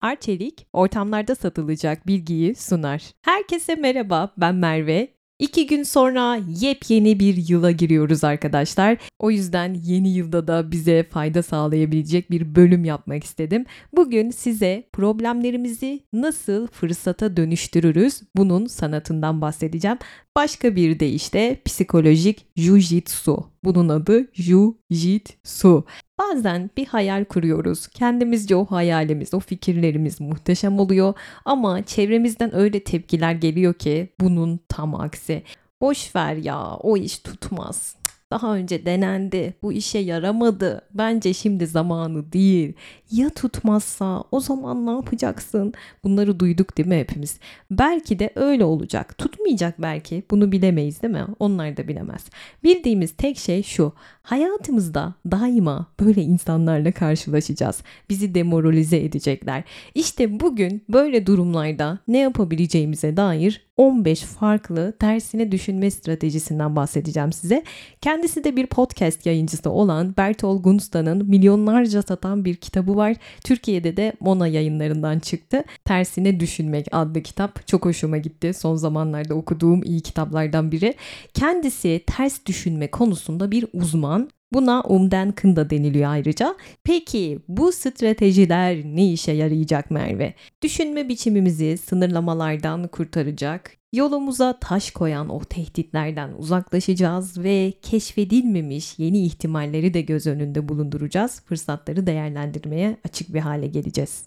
Arçelik ortamlarda satılacak bilgiyi sunar. Herkese merhaba ben Merve. İki gün sonra yepyeni bir yıla giriyoruz arkadaşlar. O yüzden yeni yılda da bize fayda sağlayabilecek bir bölüm yapmak istedim. Bugün size problemlerimizi nasıl fırsata dönüştürürüz bunun sanatından bahsedeceğim. Başka bir deyişle psikolojik jujitsu. Bunun adı jujitsu. Bazen bir hayal kuruyoruz. Kendimizce o hayalimiz, o fikirlerimiz muhteşem oluyor ama çevremizden öyle tepkiler geliyor ki bunun tam aksi. Boş ver ya, o iş tutmaz. Daha önce denendi, bu işe yaramadı. Bence şimdi zamanı değil. Ya tutmazsa o zaman ne yapacaksın? Bunları duyduk değil mi hepimiz? Belki de öyle olacak. Tutmayacak belki. Bunu bilemeyiz değil mi? Onlar da bilemez. Bildiğimiz tek şey şu. Hayatımızda daima böyle insanlarla karşılaşacağız. Bizi demoralize edecekler. İşte bugün böyle durumlarda ne yapabileceğimize dair 15 farklı tersine düşünme stratejisinden bahsedeceğim size. Kendisi de bir podcast yayıncısı olan Bertol Gunsta'nın milyonlarca satan bir kitabı var. Türkiye'de de Mona yayınlarından çıktı. Tersine Düşünmek adlı kitap çok hoşuma gitti. Son zamanlarda okuduğum iyi kitaplardan biri. Kendisi ters düşünme konusunda bir uzman. Buna umden da deniliyor ayrıca. Peki bu stratejiler ne işe yarayacak Merve? Düşünme biçimimizi sınırlamalardan kurtaracak, yolumuza taş koyan o tehditlerden uzaklaşacağız ve keşfedilmemiş yeni ihtimalleri de göz önünde bulunduracağız. Fırsatları değerlendirmeye açık bir hale geleceğiz.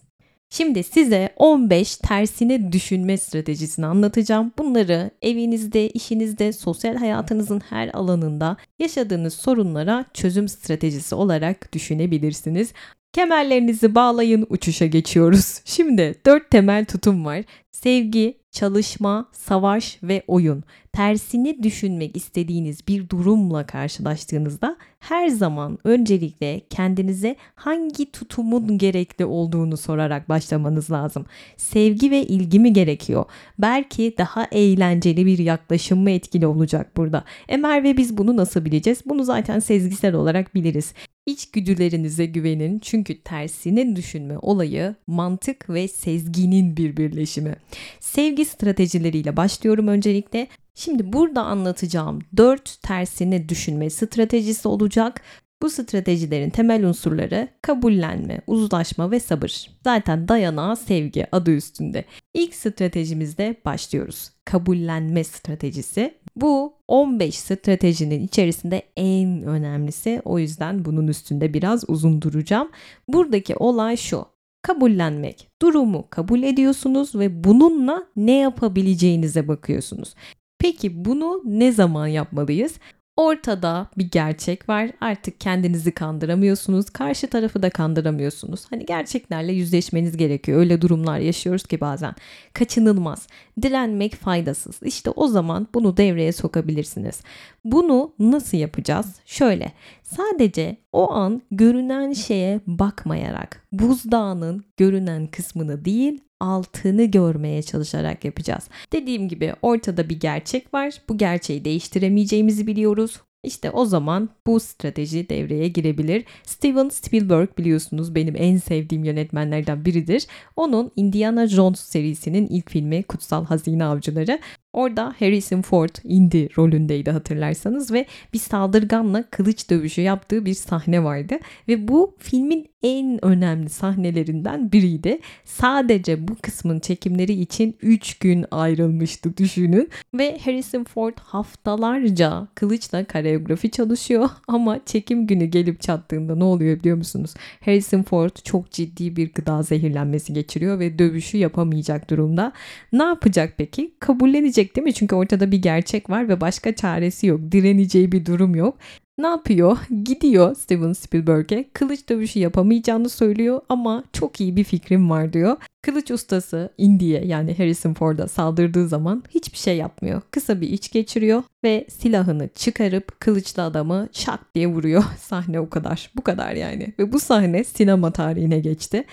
Şimdi size 15 tersine düşünme stratejisini anlatacağım. Bunları evinizde, işinizde, sosyal hayatınızın her alanında yaşadığınız sorunlara çözüm stratejisi olarak düşünebilirsiniz. Kemerlerinizi bağlayın, uçuşa geçiyoruz. Şimdi 4 temel tutum var. Sevgi, çalışma, savaş ve oyun. Tersini düşünmek istediğiniz bir durumla karşılaştığınızda her zaman öncelikle kendinize hangi tutumun gerekli olduğunu sorarak başlamanız lazım. Sevgi ve ilgi mi gerekiyor? Belki daha eğlenceli bir yaklaşım mı etkili olacak burada? Emer ve biz bunu nasıl bileceğiz? Bunu zaten sezgisel olarak biliriz. İçgüdülerinize güvenin çünkü tersini düşünme olayı mantık ve sezginin bir birleşimi. Sevgi stratejileriyle başlıyorum öncelikle. Şimdi burada anlatacağım 4 tersini düşünme stratejisi olacak. Bu stratejilerin temel unsurları kabullenme, uzlaşma ve sabır. Zaten dayanağı sevgi adı üstünde. İlk stratejimizde başlıyoruz. Kabullenme stratejisi. Bu 15 stratejinin içerisinde en önemlisi. O yüzden bunun üstünde biraz uzun duracağım. Buradaki olay şu kabullenmek. Durumu kabul ediyorsunuz ve bununla ne yapabileceğinize bakıyorsunuz. Peki bunu ne zaman yapmalıyız? Ortada bir gerçek var. Artık kendinizi kandıramıyorsunuz. Karşı tarafı da kandıramıyorsunuz. Hani gerçeklerle yüzleşmeniz gerekiyor. Öyle durumlar yaşıyoruz ki bazen. Kaçınılmaz. Direnmek faydasız. İşte o zaman bunu devreye sokabilirsiniz. Bunu nasıl yapacağız? Şöyle. Sadece o an görünen şeye bakmayarak buzdağının görünen kısmını değil altını görmeye çalışarak yapacağız. Dediğim gibi ortada bir gerçek var. Bu gerçeği değiştiremeyeceğimizi biliyoruz. İşte o zaman bu strateji devreye girebilir. Steven Spielberg biliyorsunuz benim en sevdiğim yönetmenlerden biridir. Onun Indiana Jones serisinin ilk filmi Kutsal Hazine Avcıları. Orada Harrison Ford Indy rolündeydi hatırlarsanız ve bir saldırganla kılıç dövüşü yaptığı bir sahne vardı. Ve bu filmin en önemli sahnelerinden biriydi. Sadece bu kısmın çekimleri için 3 gün ayrılmıştı düşünün. Ve Harrison Ford haftalarca kılıçla koreografi çalışıyor ama çekim günü gelip çattığında ne oluyor biliyor musunuz? Harrison Ford çok ciddi bir gıda zehirlenmesi geçiriyor ve dövüşü yapamayacak durumda. Ne yapacak peki? Kabullenecek değil mi? Çünkü ortada bir gerçek var ve başka çaresi yok. Direneceği bir durum yok. Ne yapıyor? Gidiyor Steven Spielberg'e kılıç dövüşü yapamayacağını söylüyor ama çok iyi bir fikrim var diyor. Kılıç ustası Indy'ye yani Harrison Ford'a saldırdığı zaman hiçbir şey yapmıyor. Kısa bir iç geçiriyor ve silahını çıkarıp kılıçlı adamı şak diye vuruyor. Sahne o kadar. Bu kadar yani. Ve bu sahne sinema tarihine geçti.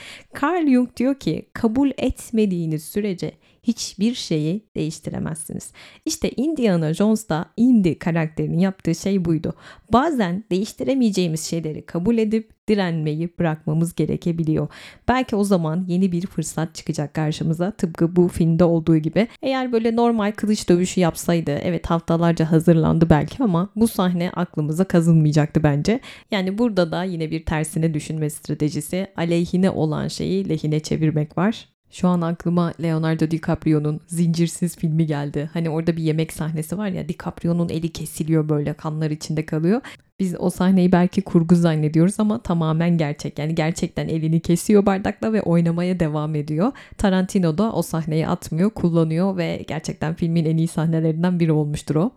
Carl Jung diyor ki kabul etmediğiniz sürece hiçbir şeyi değiştiremezsiniz. İşte Indiana Jones'da Indy karakterinin yaptığı şey buydu. Bazen değiştiremeyeceğimiz şeyleri kabul edip direnmeyi bırakmamız gerekebiliyor. Belki o zaman yeni bir fırsat çıkacak karşımıza tıpkı bu filmde olduğu gibi. Eğer böyle normal kılıç dövüşü yapsaydı evet haftalarca hazırlandı belki ama bu sahne aklımıza kazınmayacaktı bence. Yani burada da yine bir tersine düşünme stratejisi aleyhine olan şeyi lehine çevirmek var. Şu an aklıma Leonardo DiCaprio'nun Zincirsiz filmi geldi. Hani orada bir yemek sahnesi var ya DiCaprio'nun eli kesiliyor böyle kanlar içinde kalıyor. Biz o sahneyi belki kurgu zannediyoruz ama tamamen gerçek. Yani gerçekten elini kesiyor bardakla ve oynamaya devam ediyor. Tarantino da o sahneyi atmıyor, kullanıyor ve gerçekten filmin en iyi sahnelerinden biri olmuştur o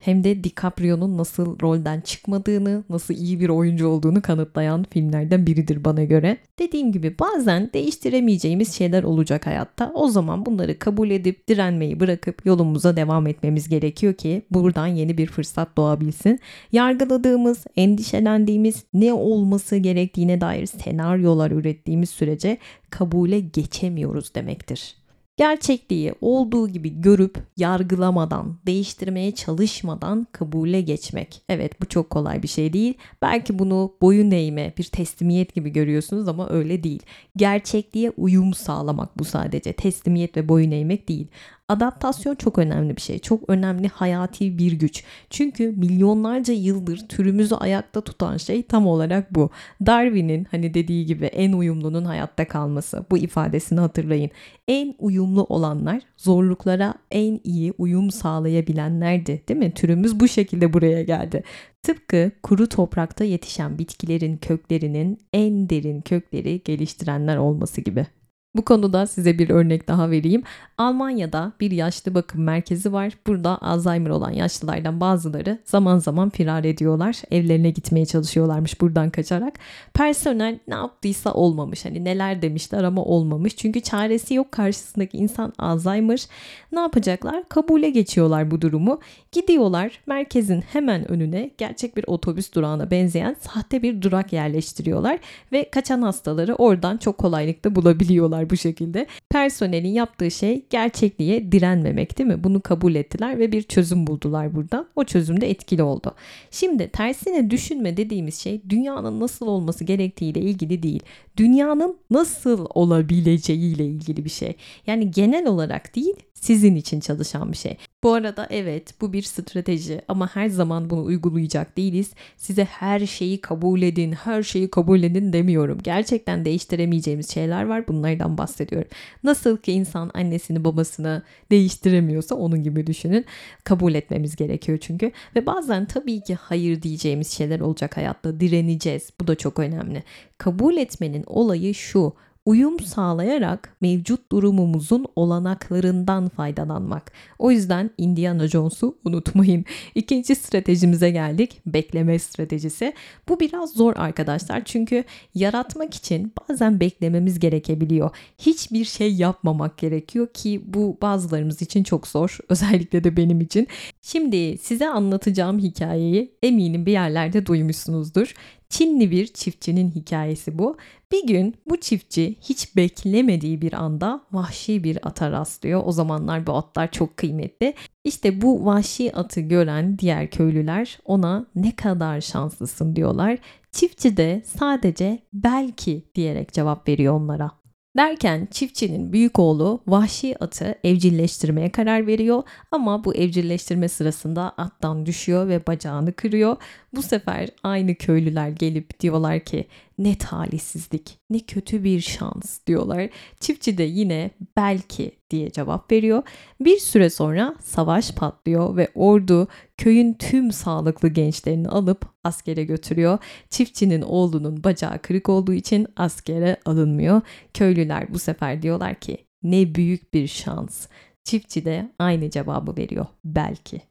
hem de DiCaprio'nun nasıl rolden çıkmadığını, nasıl iyi bir oyuncu olduğunu kanıtlayan filmlerden biridir bana göre. Dediğim gibi bazen değiştiremeyeceğimiz şeyler olacak hayatta. O zaman bunları kabul edip direnmeyi bırakıp yolumuza devam etmemiz gerekiyor ki buradan yeni bir fırsat doğabilsin. Yargıladığımız, endişelendiğimiz ne olması gerektiğine dair senaryolar ürettiğimiz sürece kabule geçemiyoruz demektir. Gerçekliği olduğu gibi görüp yargılamadan, değiştirmeye çalışmadan kabule geçmek. Evet bu çok kolay bir şey değil. Belki bunu boyun eğme, bir teslimiyet gibi görüyorsunuz ama öyle değil. Gerçekliğe uyum sağlamak bu sadece. Teslimiyet ve boyun eğmek değil. Adaptasyon çok önemli bir şey. Çok önemli hayati bir güç. Çünkü milyonlarca yıldır türümüzü ayakta tutan şey tam olarak bu. Darwin'in hani dediği gibi en uyumlunun hayatta kalması. Bu ifadesini hatırlayın. En uyumlu olanlar zorluklara en iyi uyum sağlayabilenlerdi. Değil mi? Türümüz bu şekilde buraya geldi. Tıpkı kuru toprakta yetişen bitkilerin köklerinin en derin kökleri geliştirenler olması gibi. Bu konuda size bir örnek daha vereyim. Almanya'da bir yaşlı bakım merkezi var. Burada Alzheimer olan yaşlılardan bazıları zaman zaman firar ediyorlar. Evlerine gitmeye çalışıyorlarmış buradan kaçarak. Personel ne yaptıysa olmamış. Hani neler demişler ama olmamış. Çünkü çaresi yok karşısındaki insan Alzheimer. Ne yapacaklar? Kabule geçiyorlar bu durumu. Gidiyorlar merkezin hemen önüne gerçek bir otobüs durağına benzeyen sahte bir durak yerleştiriyorlar ve kaçan hastaları oradan çok kolaylıkla bulabiliyorlar bu şekilde. Personelin yaptığı şey gerçekliğe direnmemek değil mi? Bunu kabul ettiler ve bir çözüm buldular buradan. O çözüm de etkili oldu. Şimdi tersine düşünme dediğimiz şey dünyanın nasıl olması gerektiğiyle ilgili değil. Dünyanın nasıl olabileceğiyle ilgili bir şey. Yani genel olarak değil, sizin için çalışan bir şey. Bu arada evet bu bir strateji ama her zaman bunu uygulayacak değiliz. Size her şeyi kabul edin, her şeyi kabul edin demiyorum. Gerçekten değiştiremeyeceğimiz şeyler var. Bunlardan bahsediyorum. Nasıl ki insan annesini babasını değiştiremiyorsa onun gibi düşünün. Kabul etmemiz gerekiyor çünkü. Ve bazen tabii ki hayır diyeceğimiz şeyler olacak hayatta. Direneceğiz. Bu da çok önemli. Kabul etmenin olayı şu uyum sağlayarak mevcut durumumuzun olanaklarından faydalanmak. O yüzden Indiana Jones'u unutmayın. İkinci stratejimize geldik. Bekleme stratejisi. Bu biraz zor arkadaşlar çünkü yaratmak için bazen beklememiz gerekebiliyor. Hiçbir şey yapmamak gerekiyor ki bu bazılarımız için çok zor. Özellikle de benim için. Şimdi size anlatacağım hikayeyi eminim bir yerlerde duymuşsunuzdur. Çinli bir çiftçinin hikayesi bu. Bir gün bu çiftçi hiç beklemediği bir anda vahşi bir ata rastlıyor. O zamanlar bu atlar çok kıymetli. İşte bu vahşi atı gören diğer köylüler ona ne kadar şanslısın diyorlar. Çiftçi de sadece belki diyerek cevap veriyor onlara. Derken çiftçinin büyük oğlu vahşi atı evcilleştirmeye karar veriyor ama bu evcilleştirme sırasında attan düşüyor ve bacağını kırıyor. Bu sefer aynı köylüler gelip diyorlar ki ne talihsizlik, ne kötü bir şans diyorlar. Çiftçi de yine belki diye cevap veriyor. Bir süre sonra savaş patlıyor ve ordu köyün tüm sağlıklı gençlerini alıp askere götürüyor. Çiftçinin oğlunun bacağı kırık olduğu için askere alınmıyor. Köylüler bu sefer diyorlar ki ne büyük bir şans. Çiftçi de aynı cevabı veriyor belki.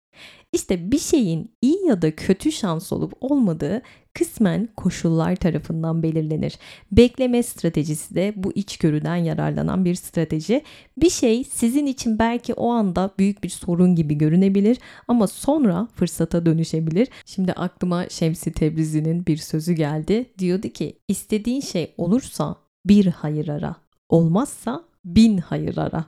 İşte bir şeyin iyi ya da kötü şans olup olmadığı kısmen koşullar tarafından belirlenir. Bekleme stratejisi de bu içgörüden yararlanan bir strateji. Bir şey sizin için belki o anda büyük bir sorun gibi görünebilir ama sonra fırsata dönüşebilir. Şimdi aklıma Şemsi Tebrizi'nin bir sözü geldi. Diyordu ki istediğin şey olursa bir hayır ara. Olmazsa bin hayır ara.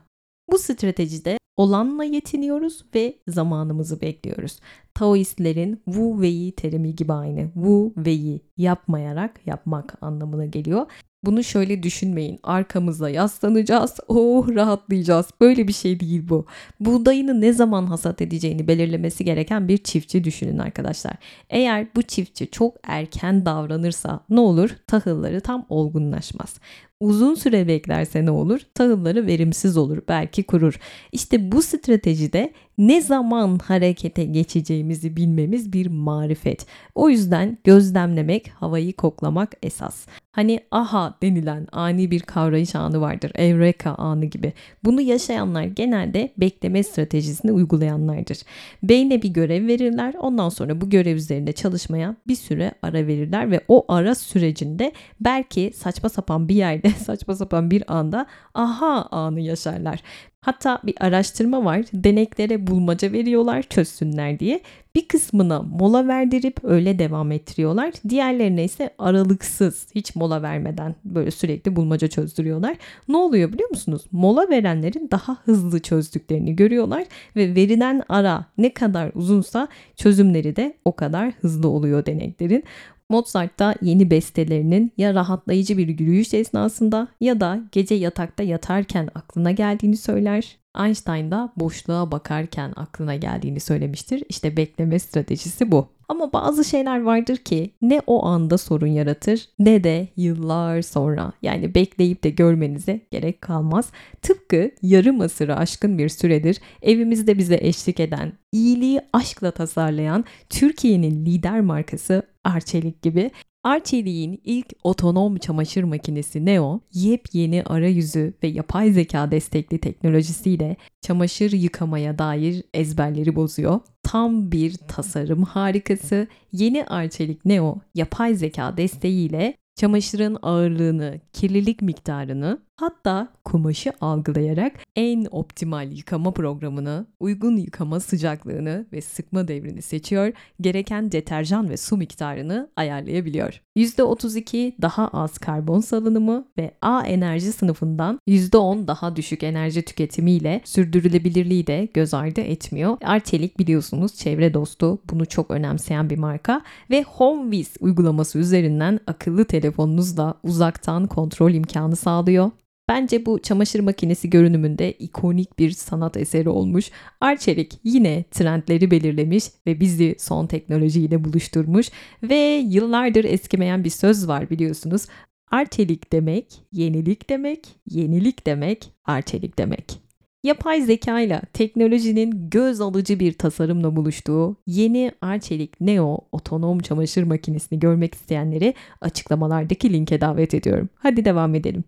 Bu stratejide olanla yetiniyoruz ve zamanımızı bekliyoruz. Taoistlerin Wu Wei terimi gibi aynı. Wu Wei yapmayarak yapmak anlamına geliyor. Bunu şöyle düşünmeyin. Arkamıza yaslanacağız. Oh rahatlayacağız. Böyle bir şey değil bu. Buğdayını ne zaman hasat edeceğini belirlemesi gereken bir çiftçi düşünün arkadaşlar. Eğer bu çiftçi çok erken davranırsa ne olur? Tahılları tam olgunlaşmaz. Uzun süre beklerse ne olur? Tahılları verimsiz olur, belki kurur. İşte bu stratejide ne zaman harekete geçeceğimizi bilmemiz bir marifet. O yüzden gözlemlemek, havayı koklamak esas. Hani aha denilen ani bir kavrayış anı vardır. Eureka anı gibi. Bunu yaşayanlar genelde bekleme stratejisini uygulayanlardır. Beyne bir görev verirler. Ondan sonra bu görev üzerinde çalışmaya bir süre ara verirler ve o ara sürecinde belki saçma sapan bir yerde, saçma sapan bir anda aha anı yaşarlar. Hatta bir araştırma var. Deneklere bulmaca veriyorlar çözsünler diye. Bir kısmına mola verdirip öyle devam ettiriyorlar. Diğerlerine ise aralıksız hiç mola vermeden böyle sürekli bulmaca çözdürüyorlar. Ne oluyor biliyor musunuz? Mola verenlerin daha hızlı çözdüklerini görüyorlar ve verilen ara ne kadar uzunsa çözümleri de o kadar hızlı oluyor deneklerin. Mozart da yeni bestelerinin ya rahatlayıcı bir yürüyüş esnasında ya da gece yatakta yatarken aklına geldiğini söyler. Einstein da boşluğa bakarken aklına geldiğini söylemiştir. İşte bekleme stratejisi bu. Ama bazı şeyler vardır ki ne o anda sorun yaratır ne de yıllar sonra. Yani bekleyip de görmenize gerek kalmaz. Tıpkı yarım asırı aşkın bir süredir evimizde bize eşlik eden, iyiliği aşkla tasarlayan Türkiye'nin lider markası Arçelik gibi Arçelik'in ilk otonom çamaşır makinesi Neo, yepyeni arayüzü ve yapay zeka destekli teknolojisiyle çamaşır yıkamaya dair ezberleri bozuyor. Tam bir tasarım harikası. Yeni Arçelik Neo, yapay zeka desteğiyle çamaşırın ağırlığını, kirlilik miktarını hatta kumaşı algılayarak en optimal yıkama programını, uygun yıkama sıcaklığını ve sıkma devrini seçiyor, gereken deterjan ve su miktarını ayarlayabiliyor. %32 daha az karbon salınımı ve A enerji sınıfından %10 daha düşük enerji tüketimiyle sürdürülebilirliği de göz ardı etmiyor. Arçelik biliyorsunuz çevre dostu, bunu çok önemseyen bir marka ve HomeWiz uygulaması üzerinden akıllı telefonunuzla uzaktan kontrol imkanı sağlıyor. Bence bu çamaşır makinesi görünümünde ikonik bir sanat eseri olmuş. Arçelik yine trendleri belirlemiş ve bizi son teknolojiyle buluşturmuş ve yıllardır eskimeyen bir söz var biliyorsunuz. Arçelik demek, yenilik demek, yenilik demek, arçelik demek. Yapay zeka ile teknolojinin göz alıcı bir tasarımla buluştuğu yeni Arçelik Neo otonom çamaşır makinesini görmek isteyenleri açıklamalardaki linke davet ediyorum. Hadi devam edelim.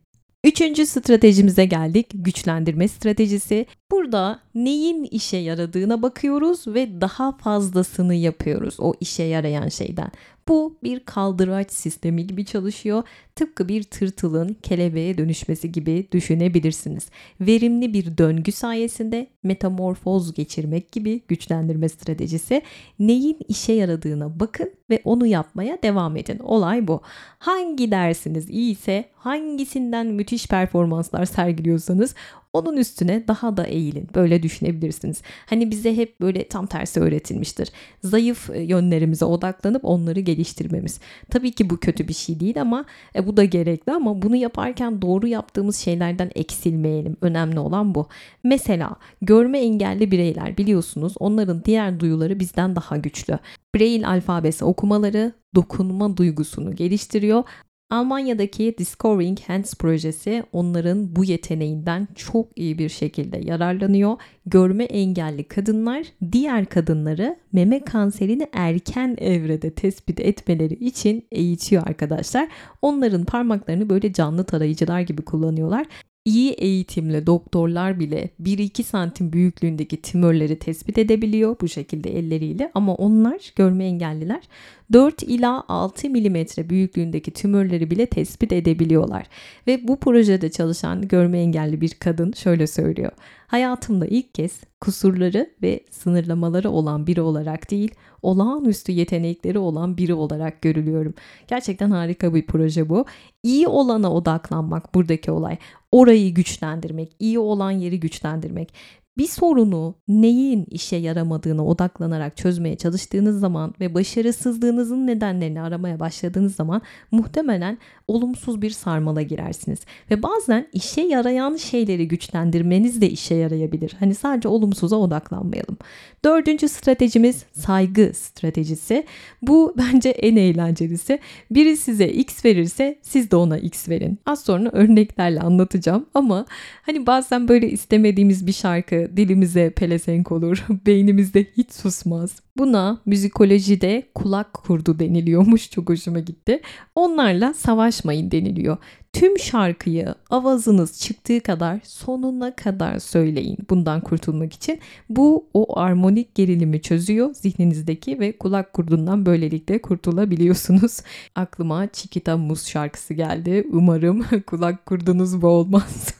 Üçüncü stratejimize geldik. Güçlendirme stratejisi. Burada neyin işe yaradığına bakıyoruz ve daha fazlasını yapıyoruz o işe yarayan şeyden. Bu bir kaldıraç sistemi gibi çalışıyor. Tıpkı bir tırtılın kelebeğe dönüşmesi gibi düşünebilirsiniz. Verimli bir döngü sayesinde metamorfoz geçirmek gibi güçlendirme stratejisi. Neyin işe yaradığına bakın ve onu yapmaya devam edin. Olay bu. Hangi dersiniz iyi ise hangisinden müthiş performanslar sergiliyorsanız onun üstüne daha da eğilin. Böyle düşünebilirsiniz. Hani bize hep böyle tam tersi öğretilmiştir. Zayıf e, yönlerimize odaklanıp onları geliştirmemiz. Tabii ki bu kötü bir şey değil ama e, bu da gerekli ama bunu yaparken doğru yaptığımız şeylerden eksilmeyelim. Önemli olan bu. Mesela görme engelli bireyler biliyorsunuz onların diğer duyuları bizden daha güçlü. Braille alfabesi okumaları dokunma duygusunu geliştiriyor Almanya'daki Discovering Hands projesi onların bu yeteneğinden çok iyi bir şekilde yararlanıyor. Görme engelli kadınlar diğer kadınları meme kanserini erken evrede tespit etmeleri için eğitiyor arkadaşlar. Onların parmaklarını böyle canlı tarayıcılar gibi kullanıyorlar İyi eğitimli doktorlar bile 1-2 santim büyüklüğündeki tümörleri tespit edebiliyor bu şekilde elleriyle ama onlar görme engelliler 4 ila 6 milimetre büyüklüğündeki tümörleri bile tespit edebiliyorlar. Ve bu projede çalışan görme engelli bir kadın şöyle söylüyor. Hayatımda ilk kez kusurları ve sınırlamaları olan biri olarak değil, olağanüstü yetenekleri olan biri olarak görülüyorum. Gerçekten harika bir proje bu. İyi olana odaklanmak buradaki olay. Orayı güçlendirmek, iyi olan yeri güçlendirmek bir sorunu neyin işe yaramadığına odaklanarak çözmeye çalıştığınız zaman ve başarısızlığınızın nedenlerini aramaya başladığınız zaman muhtemelen olumsuz bir sarmala girersiniz. Ve bazen işe yarayan şeyleri güçlendirmeniz de işe yarayabilir. Hani sadece olumsuza odaklanmayalım. Dördüncü stratejimiz saygı stratejisi. Bu bence en eğlencelisi. Biri size X verirse siz de ona X verin. Az sonra örneklerle anlatacağım ama hani bazen böyle istemediğimiz bir şarkı dilimize pelesenk olur, beynimizde hiç susmaz. Buna müzikolojide kulak kurdu deniliyormuş. Çok hoşuma gitti. Onlarla savaşmayın deniliyor. Tüm şarkıyı avazınız çıktığı kadar sonuna kadar söyleyin bundan kurtulmak için. Bu o armonik gerilimi çözüyor zihninizdeki ve kulak kurdundan böylelikle kurtulabiliyorsunuz. Aklıma Chiquita Muz şarkısı geldi. Umarım kulak kurdunuz bu olmaz.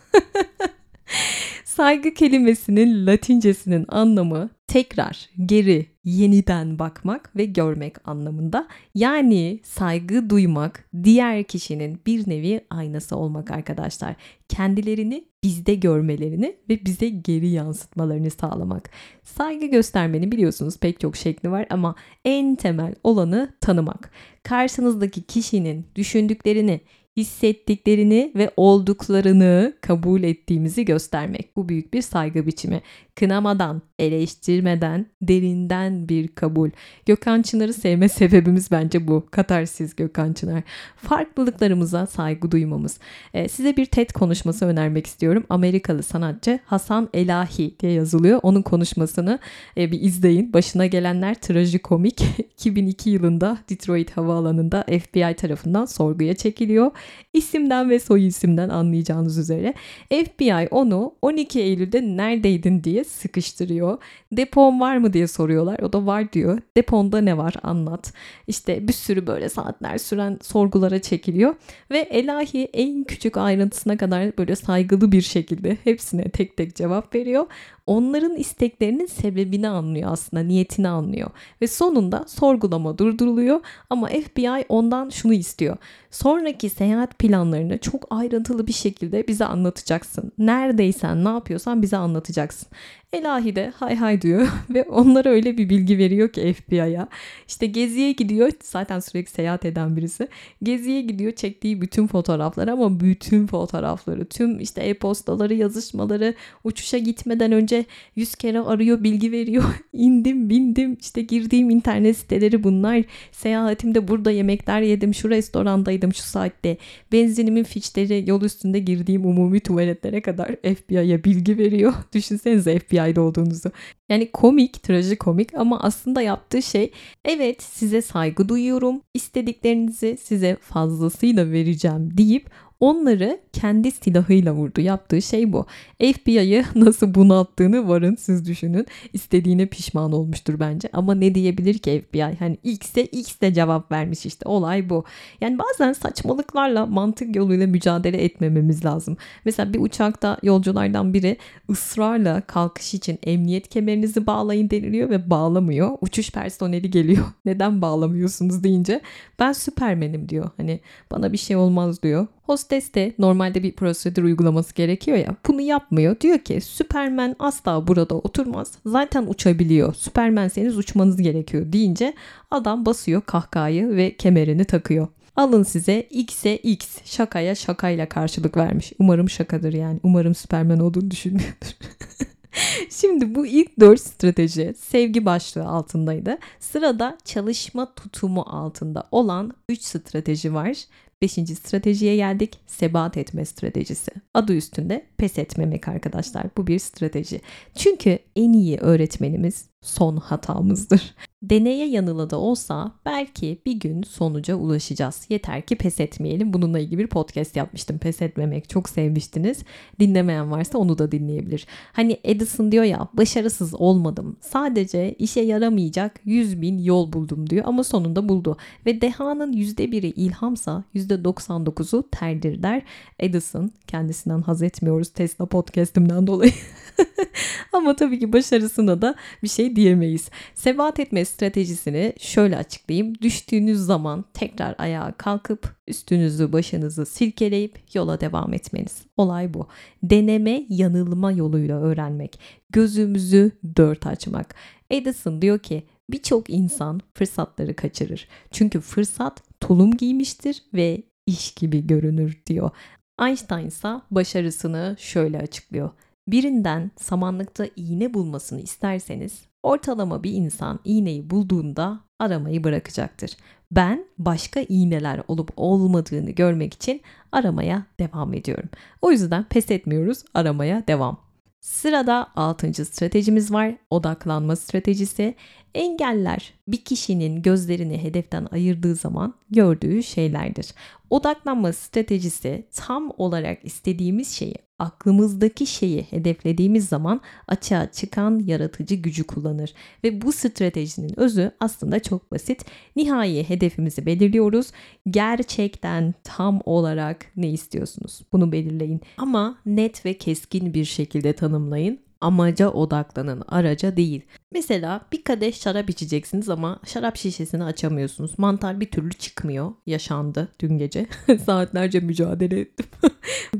Saygı kelimesinin latincesinin anlamı tekrar, geri, yeniden bakmak ve görmek anlamında. Yani saygı duymak diğer kişinin bir nevi aynası olmak arkadaşlar. Kendilerini bizde görmelerini ve bize geri yansıtmalarını sağlamak. Saygı göstermenin biliyorsunuz pek çok şekli var ama en temel olanı tanımak. Karşınızdaki kişinin düşündüklerini, hissettiklerini ve olduklarını kabul ettiğimizi göstermek. Bu büyük bir saygı biçimi. Kınamadan, eleştirmeden, derinden bir kabul. Gökhan Çınar'ı sevme sebebimiz bence bu. Katarsiz Gökhan Çınar. Farklılıklarımıza saygı duymamız. Ee, size bir TED konuşması önermek istiyorum. Amerikalı sanatçı Hasan Elahi diye yazılıyor. Onun konuşmasını e, bir izleyin. Başına gelenler trajikomik. 2002 yılında Detroit Havaalanı'nda FBI tarafından sorguya çekiliyor. İsimden ve soy isimden anlayacağınız üzere FBI onu 12 Eylül'de neredeydin diye sıkıştırıyor. Depon var mı diye soruyorlar. O da var diyor. Deponda ne var anlat. İşte bir sürü böyle saatler süren sorgulara çekiliyor. Ve Elahi en küçük ayrıntısına kadar böyle saygılı bir şekilde hepsine tek tek cevap veriyor onların isteklerinin sebebini anlıyor aslında, niyetini anlıyor. Ve sonunda sorgulama durduruluyor ama FBI ondan şunu istiyor. Sonraki seyahat planlarını çok ayrıntılı bir şekilde bize anlatacaksın. Neredeysen, ne yapıyorsan bize anlatacaksın. Elahi de hay hay diyor ve onlara öyle bir bilgi veriyor ki FBI'ya. İşte geziye gidiyor zaten sürekli seyahat eden birisi. Geziye gidiyor çektiği bütün fotoğrafları ama bütün fotoğrafları tüm işte e-postaları yazışmaları uçuşa gitmeden önce yüz kere arıyor bilgi veriyor. İndim bindim işte girdiğim internet siteleri bunlar. Seyahatimde burada yemekler yedim şu restorandaydım şu saatte. Benzinimin fişleri yol üstünde girdiğim umumi tuvaletlere kadar FBI'ya bilgi veriyor. Düşünsenize FBI hikayede olduğunuzu. Yani komik, trajikomik ama aslında yaptığı şey evet size saygı duyuyorum, istediklerinizi size fazlasıyla vereceğim deyip onları kendi silahıyla vurdu. Yaptığı şey bu. FBI'yı nasıl bunalttığını varın siz düşünün. İstediğine pişman olmuştur bence. Ama ne diyebilir ki FBI? Hani X'e X de cevap vermiş işte. Olay bu. Yani bazen saçmalıklarla mantık yoluyla mücadele etmememiz lazım. Mesela bir uçakta yolculardan biri ısrarla kalkış için emniyet kemerinizi bağlayın deniliyor ve bağlamıyor. Uçuş personeli geliyor. Neden bağlamıyorsunuz deyince ben süpermenim diyor. Hani bana bir şey olmaz diyor. Hostes de normalde bir prosedür uygulaması gerekiyor ya. Bunu yapmıyor. Diyor ki Süpermen asla burada oturmaz. Zaten uçabiliyor. Süpermenseniz uçmanız gerekiyor deyince adam basıyor kahkahayı ve kemerini takıyor. Alın size X'e X şakaya şakayla karşılık vermiş. Umarım şakadır yani. Umarım Süpermen olduğunu düşünmüyordur. Şimdi bu ilk dört strateji sevgi başlığı altındaydı. Sırada çalışma tutumu altında olan 3 strateji var. Beşinci stratejiye geldik. Sebat etme stratejisi. Adı üstünde pes etmemek arkadaşlar. Bu bir strateji. Çünkü en iyi öğretmenimiz son hatamızdır. Deneye yanıla da olsa belki bir gün sonuca ulaşacağız. Yeter ki pes etmeyelim. Bununla ilgili bir podcast yapmıştım. Pes etmemek çok sevmiştiniz. Dinlemeyen varsa onu da dinleyebilir. Hani Edison diyor ya başarısız olmadım. Sadece işe yaramayacak 100 bin yol buldum diyor ama sonunda buldu. Ve dehanın %1'i ilhamsa %99'u terdir der. Edison kendisinden haz etmiyoruz Tesla podcastimden dolayı. ama tabii ki başarısına da bir şey şey diyemeyiz. Sebat etme stratejisini şöyle açıklayayım. Düştüğünüz zaman tekrar ayağa kalkıp üstünüzü başınızı silkeleyip yola devam etmeniz. Olay bu. Deneme yanılma yoluyla öğrenmek. Gözümüzü dört açmak. Edison diyor ki birçok insan fırsatları kaçırır. Çünkü fırsat tulum giymiştir ve iş gibi görünür diyor. Einstein ise başarısını şöyle açıklıyor. Birinden samanlıkta iğne bulmasını isterseniz ortalama bir insan iğneyi bulduğunda aramayı bırakacaktır. Ben başka iğneler olup olmadığını görmek için aramaya devam ediyorum. O yüzden pes etmiyoruz, aramaya devam. Sırada 6. stratejimiz var. Odaklanma stratejisi. Engeller bir kişinin gözlerini hedeften ayırdığı zaman gördüğü şeylerdir. Odaklanma stratejisi tam olarak istediğimiz şeyi, aklımızdaki şeyi hedeflediğimiz zaman açığa çıkan yaratıcı gücü kullanır. Ve bu stratejinin özü aslında çok basit. Nihai hedefimizi belirliyoruz. Gerçekten tam olarak ne istiyorsunuz? Bunu belirleyin. Ama net ve keskin bir şekilde tanımlayın amaca odaklanın, araca değil. Mesela bir kadeh şarap içeceksiniz ama şarap şişesini açamıyorsunuz. Mantar bir türlü çıkmıyor. Yaşandı dün gece. Saatlerce mücadele ettim.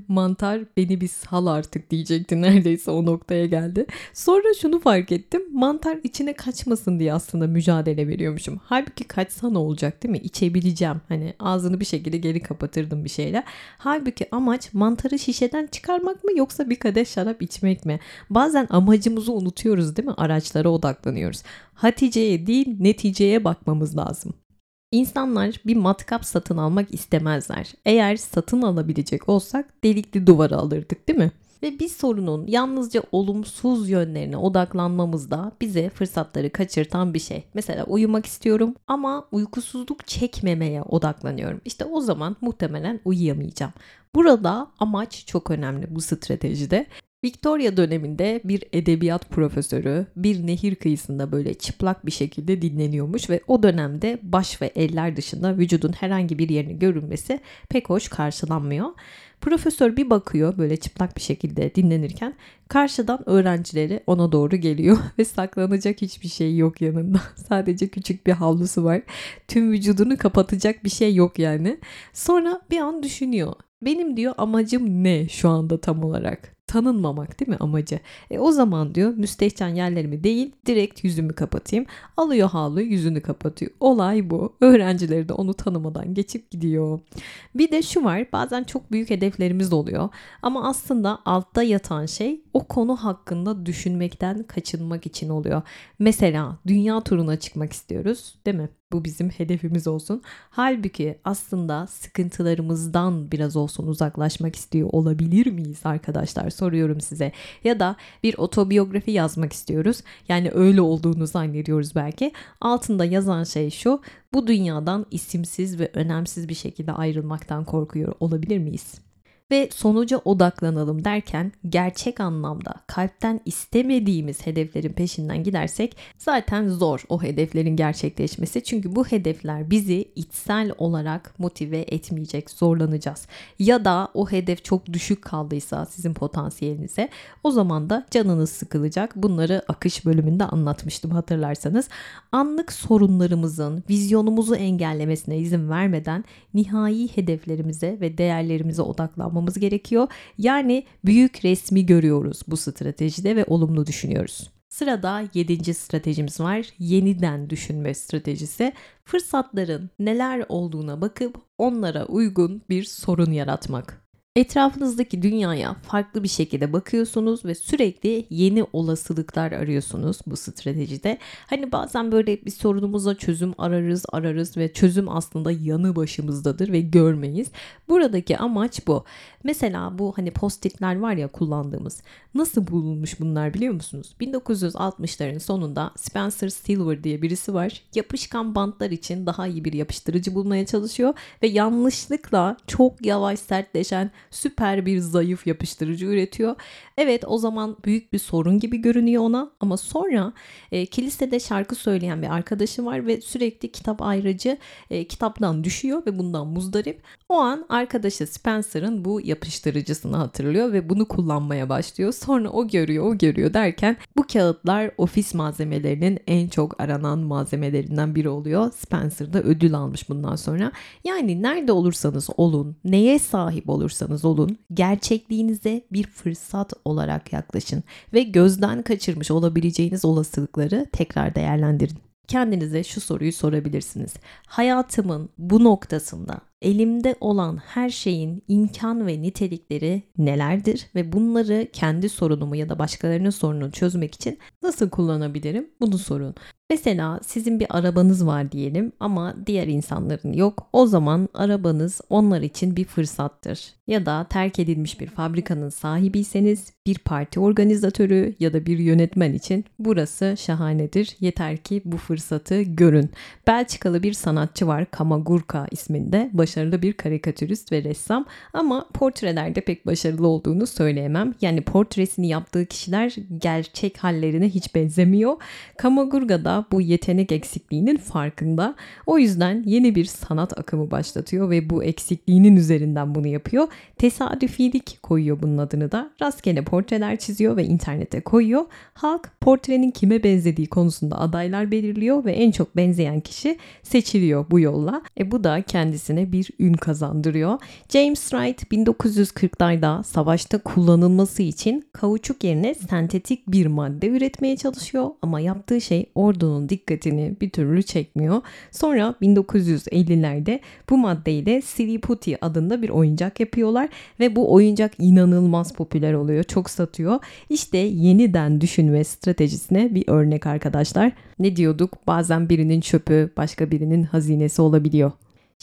Mantar beni bir sal artık diyecekti. Neredeyse o noktaya geldi. Sonra şunu fark ettim. Mantar içine kaçmasın diye aslında mücadele veriyormuşum. Halbuki kaçsa ne olacak değil mi? İçebileceğim. Hani ağzını bir şekilde geri kapatırdım bir şeyle. Halbuki amaç mantarı şişeden çıkarmak mı yoksa bir kadeh şarap içmek mi? Bazen amacımızı unutuyoruz değil mi? Araçlara odaklanıyoruz. Hatice'ye değil neticeye bakmamız lazım. İnsanlar bir matkap satın almak istemezler. Eğer satın alabilecek olsak delikli duvara alırdık değil mi? Ve bir sorunun yalnızca olumsuz yönlerine odaklanmamız da bize fırsatları kaçırtan bir şey. Mesela uyumak istiyorum ama uykusuzluk çekmemeye odaklanıyorum. İşte o zaman muhtemelen uyuyamayacağım. Burada amaç çok önemli bu stratejide. Victoria döneminde bir edebiyat profesörü bir nehir kıyısında böyle çıplak bir şekilde dinleniyormuş ve o dönemde baş ve eller dışında vücudun herhangi bir yerini görünmesi pek hoş karşılanmıyor. Profesör bir bakıyor böyle çıplak bir şekilde dinlenirken karşıdan öğrencileri ona doğru geliyor ve saklanacak hiçbir şey yok yanında. Sadece küçük bir havlusu var. Tüm vücudunu kapatacak bir şey yok yani. Sonra bir an düşünüyor. Benim diyor amacım ne şu anda tam olarak? Tanınmamak değil mi amacı? E o zaman diyor müstehcen yerlerimi değil direkt yüzümü kapatayım. Alıyor havluyu yüzünü kapatıyor. Olay bu. Öğrencileri de onu tanımadan geçip gidiyor. Bir de şu var bazen çok büyük hedeflerimiz oluyor. Ama aslında altta yatan şey o konu hakkında düşünmekten kaçınmak için oluyor. Mesela dünya turuna çıkmak istiyoruz değil mi? Bu bizim hedefimiz olsun. Halbuki aslında sıkıntılarımızdan biraz olsun uzaklaşmak istiyor olabilir miyiz arkadaşlar? Soruyorum size. Ya da bir otobiyografi yazmak istiyoruz. Yani öyle olduğunu zannediyoruz belki. Altında yazan şey şu. Bu dünyadan isimsiz ve önemsiz bir şekilde ayrılmaktan korkuyor olabilir miyiz? Ve sonuca odaklanalım derken gerçek anlamda kalpten istemediğimiz hedeflerin peşinden gidersek zaten zor o hedeflerin gerçekleşmesi. Çünkü bu hedefler bizi içsel olarak motive etmeyecek, zorlanacağız. Ya da o hedef çok düşük kaldıysa sizin potansiyelinize o zaman da canınız sıkılacak. Bunları akış bölümünde anlatmıştım hatırlarsanız. Anlık sorunlarımızın vizyonumuzu engellemesine izin vermeden nihai hedeflerimize ve değerlerimize odaklanmamız yapmamız gerekiyor. Yani büyük resmi görüyoruz bu stratejide ve olumlu düşünüyoruz. Sırada 7. stratejimiz var. Yeniden düşünme stratejisi. Fırsatların neler olduğuna bakıp onlara uygun bir sorun yaratmak. Etrafınızdaki dünyaya farklı bir şekilde bakıyorsunuz ve sürekli yeni olasılıklar arıyorsunuz bu stratejide. Hani bazen böyle bir sorunumuza çözüm ararız ararız ve çözüm aslında yanı başımızdadır ve görmeyiz. Buradaki amaç bu. Mesela bu hani postitler var ya kullandığımız. Nasıl bulunmuş bunlar biliyor musunuz? 1960'ların sonunda Spencer Silver diye birisi var. Yapışkan bantlar için daha iyi bir yapıştırıcı bulmaya çalışıyor ve yanlışlıkla çok yavaş sertleşen süper bir zayıf yapıştırıcı üretiyor. Evet o zaman büyük bir sorun gibi görünüyor ona ama sonra e, kilisede şarkı söyleyen bir arkadaşı var ve sürekli kitap ayrıcı e, kitaptan düşüyor ve bundan muzdarip. O an arkadaşı Spencer'ın bu yapıştırıcısını hatırlıyor ve bunu kullanmaya başlıyor. Sonra o görüyor, o görüyor derken Bu kağıtlar ofis malzemelerinin en çok aranan malzemelerinden biri oluyor. Spencer da ödül almış bundan sonra. Yani nerede olursanız olun, neye sahip olursanız olun, gerçekliğinize bir fırsat olarak yaklaşın ve gözden kaçırmış olabileceğiniz olasılıkları tekrar değerlendirin. Kendinize şu soruyu sorabilirsiniz. Hayatımın bu noktasında elimde olan her şeyin imkan ve nitelikleri nelerdir ve bunları kendi sorunumu ya da başkalarının sorununu çözmek için nasıl kullanabilirim? Bunu sorun. Mesela sizin bir arabanız var diyelim ama diğer insanların yok. O zaman arabanız onlar için bir fırsattır. Ya da terk edilmiş bir fabrikanın sahibiyseniz bir parti organizatörü ya da bir yönetmen için burası şahanedir. Yeter ki bu fırsatı görün. Belçikalı bir sanatçı var Kamagurka isminde. Başarılı bir karikatürist ve ressam ama portrelerde pek başarılı olduğunu söyleyemem. Yani portresini yaptığı kişiler gerçek hallerine hiç benzemiyor. Kamagurga da bu yetenek eksikliğinin farkında. O yüzden yeni bir sanat akımı başlatıyor ve bu eksikliğinin üzerinden bunu yapıyor. Tesadüfilik koyuyor bunun adını da. Rastgele portreler çiziyor ve internete koyuyor. Halk portrenin kime benzediği konusunda adaylar belirliyor ve en çok benzeyen kişi seçiliyor bu yolla. E bu da kendisine bir ün kazandırıyor. James Wright 1940'larda savaşta kullanılması için kauçuk yerine sentetik bir madde üretmeye çalışıyor ama yaptığı şey ordunun dikkatini bir türlü çekmiyor. Sonra 1950'lerde bu maddeyle Siliputi adında bir oyuncak yapıyorlar ve bu oyuncak inanılmaz popüler oluyor. Çok satıyor. İşte yeniden düşünme stratejisine bir örnek arkadaşlar. Ne diyorduk? Bazen birinin çöpü başka birinin hazinesi olabiliyor.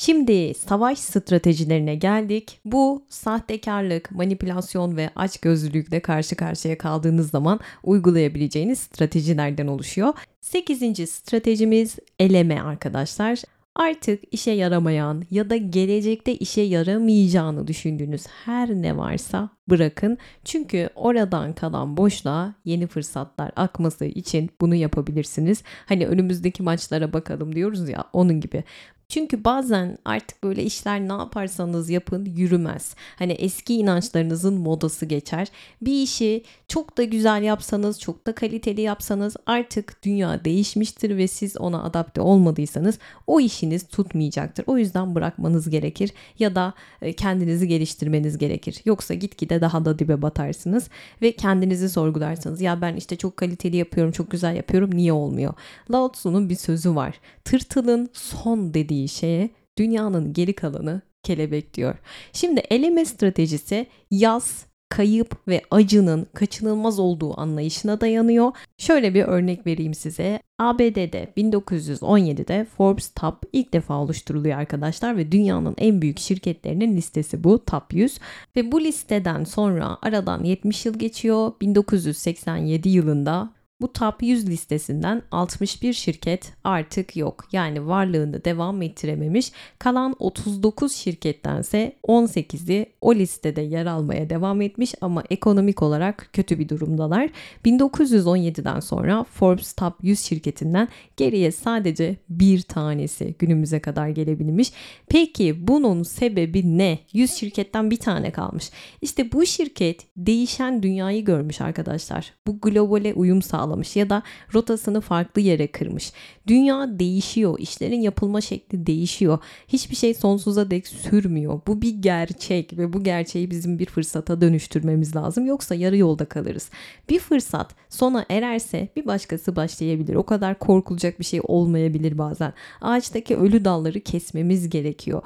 Şimdi savaş stratejilerine geldik. Bu sahtekarlık, manipülasyon ve açgözlülükle karşı karşıya kaldığınız zaman uygulayabileceğiniz stratejilerden oluşuyor. 8. stratejimiz eleme arkadaşlar artık işe yaramayan ya da gelecekte işe yaramayacağını düşündüğünüz her ne varsa bırakın. Çünkü oradan kalan boşluğa yeni fırsatlar akması için bunu yapabilirsiniz. Hani önümüzdeki maçlara bakalım diyoruz ya onun gibi. Çünkü bazen artık böyle işler ne yaparsanız yapın yürümez. Hani eski inançlarınızın modası geçer. Bir işi çok da güzel yapsanız, çok da kaliteli yapsanız artık dünya değişmiştir ve siz ona adapte olmadıysanız o işiniz tutmayacaktır. O yüzden bırakmanız gerekir ya da e, kendinizi geliştirmeniz gerekir. Yoksa gitgide daha da dibe batarsınız ve kendinizi sorgularsınız. Ya ben işte çok kaliteli yapıyorum, çok güzel yapıyorum. Niye olmuyor? Lao Tzu'nun bir sözü var. Tırtılın son dediği şeye dünyanın geri kalanı kelebek diyor. Şimdi eleme stratejisi yaz, kayıp ve acının kaçınılmaz olduğu anlayışına dayanıyor. Şöyle bir örnek vereyim size. ABD'de 1917'de Forbes Top ilk defa oluşturuluyor arkadaşlar ve dünyanın en büyük şirketlerinin listesi bu Top 100 ve bu listeden sonra aradan 70 yıl geçiyor. 1987 yılında bu top 100 listesinden 61 şirket artık yok. Yani varlığını devam ettirememiş. Kalan 39 şirkettense 18'i o listede yer almaya devam etmiş ama ekonomik olarak kötü bir durumdalar. 1917'den sonra Forbes Top 100 şirketinden geriye sadece bir tanesi günümüze kadar gelebilmiş. Peki bunun sebebi ne? 100 şirketten bir tane kalmış. İşte bu şirket değişen dünyayı görmüş arkadaşlar. Bu globale uyum sağlamış sağlamış ya da rotasını farklı yere kırmış. Dünya değişiyor, işlerin yapılma şekli değişiyor. Hiçbir şey sonsuza dek sürmüyor. Bu bir gerçek ve bu gerçeği bizim bir fırsata dönüştürmemiz lazım. Yoksa yarı yolda kalırız. Bir fırsat sona ererse bir başkası başlayabilir. O kadar korkulacak bir şey olmayabilir bazen. Ağaçtaki ölü dalları kesmemiz gerekiyor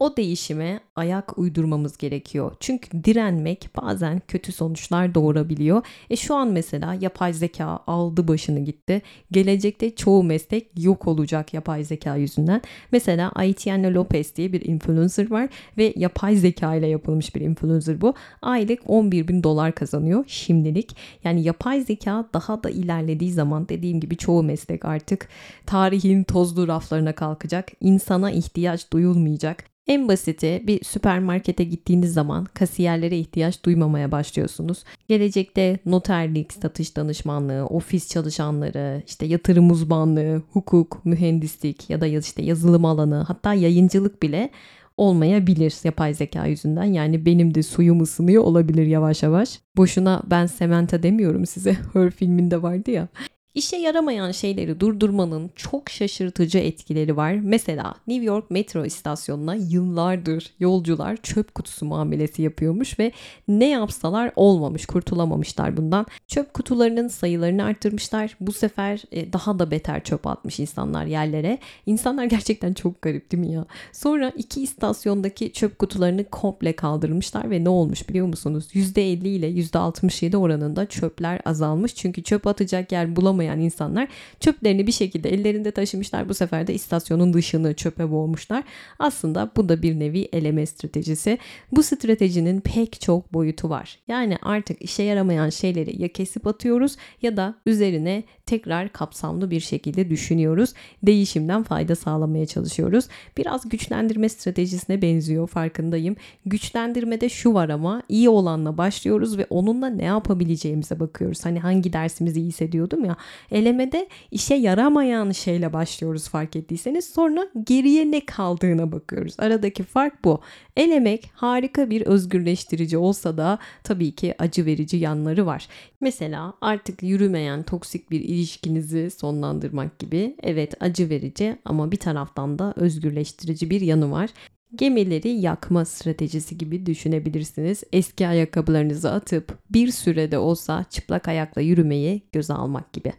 o değişime ayak uydurmamız gerekiyor. Çünkü direnmek bazen kötü sonuçlar doğurabiliyor. E şu an mesela yapay zeka aldı başını gitti. Gelecekte çoğu meslek yok olacak yapay zeka yüzünden. Mesela Aitiano Lopez diye bir influencer var ve yapay zeka ile yapılmış bir influencer bu. Aylık 11 bin dolar kazanıyor şimdilik. Yani yapay zeka daha da ilerlediği zaman dediğim gibi çoğu meslek artık tarihin tozlu raflarına kalkacak. İnsana ihtiyaç duyulmayacak. En basiti bir süpermarkete gittiğiniz zaman kasiyerlere ihtiyaç duymamaya başlıyorsunuz. Gelecekte noterlik, satış danışmanlığı, ofis çalışanları, işte yatırım uzmanlığı, hukuk, mühendislik ya da işte yazılım alanı hatta yayıncılık bile olmayabilir yapay zeka yüzünden. Yani benim de suyum ısınıyor olabilir yavaş yavaş. Boşuna ben Samantha demiyorum size. Her filminde vardı ya. İşe yaramayan şeyleri durdurmanın çok şaşırtıcı etkileri var. Mesela New York metro istasyonuna yıllardır yolcular çöp kutusu muamelesi yapıyormuş ve ne yapsalar olmamış, kurtulamamışlar bundan. Çöp kutularının sayılarını arttırmışlar. Bu sefer e, daha da beter çöp atmış insanlar yerlere. İnsanlar gerçekten çok garip değil mi ya? Sonra iki istasyondaki çöp kutularını komple kaldırmışlar ve ne olmuş biliyor musunuz? %50 ile %67 oranında çöpler azalmış. Çünkü çöp atacak yer bulamamışlar bulamayan insanlar çöplerini bir şekilde ellerinde taşımışlar. Bu sefer de istasyonun dışını çöpe boğmuşlar. Aslında bu da bir nevi eleme stratejisi. Bu stratejinin pek çok boyutu var. Yani artık işe yaramayan şeyleri ya kesip atıyoruz ya da üzerine tekrar kapsamlı bir şekilde düşünüyoruz. Değişimden fayda sağlamaya çalışıyoruz. Biraz güçlendirme stratejisine benziyor farkındayım. Güçlendirmede şu var ama iyi olanla başlıyoruz ve onunla ne yapabileceğimize bakıyoruz. Hani hangi dersimizi iyi hissediyordum ya. Elemede işe yaramayan şeyle başlıyoruz fark ettiyseniz. Sonra geriye ne kaldığına bakıyoruz. Aradaki fark bu. Elemek harika bir özgürleştirici olsa da tabii ki acı verici yanları var. Mesela artık yürümeyen toksik bir ilişkinizi sonlandırmak gibi evet acı verici ama bir taraftan da özgürleştirici bir yanı var gemileri yakma stratejisi gibi düşünebilirsiniz. Eski ayakkabılarınızı atıp bir sürede olsa çıplak ayakla yürümeyi göze almak gibi.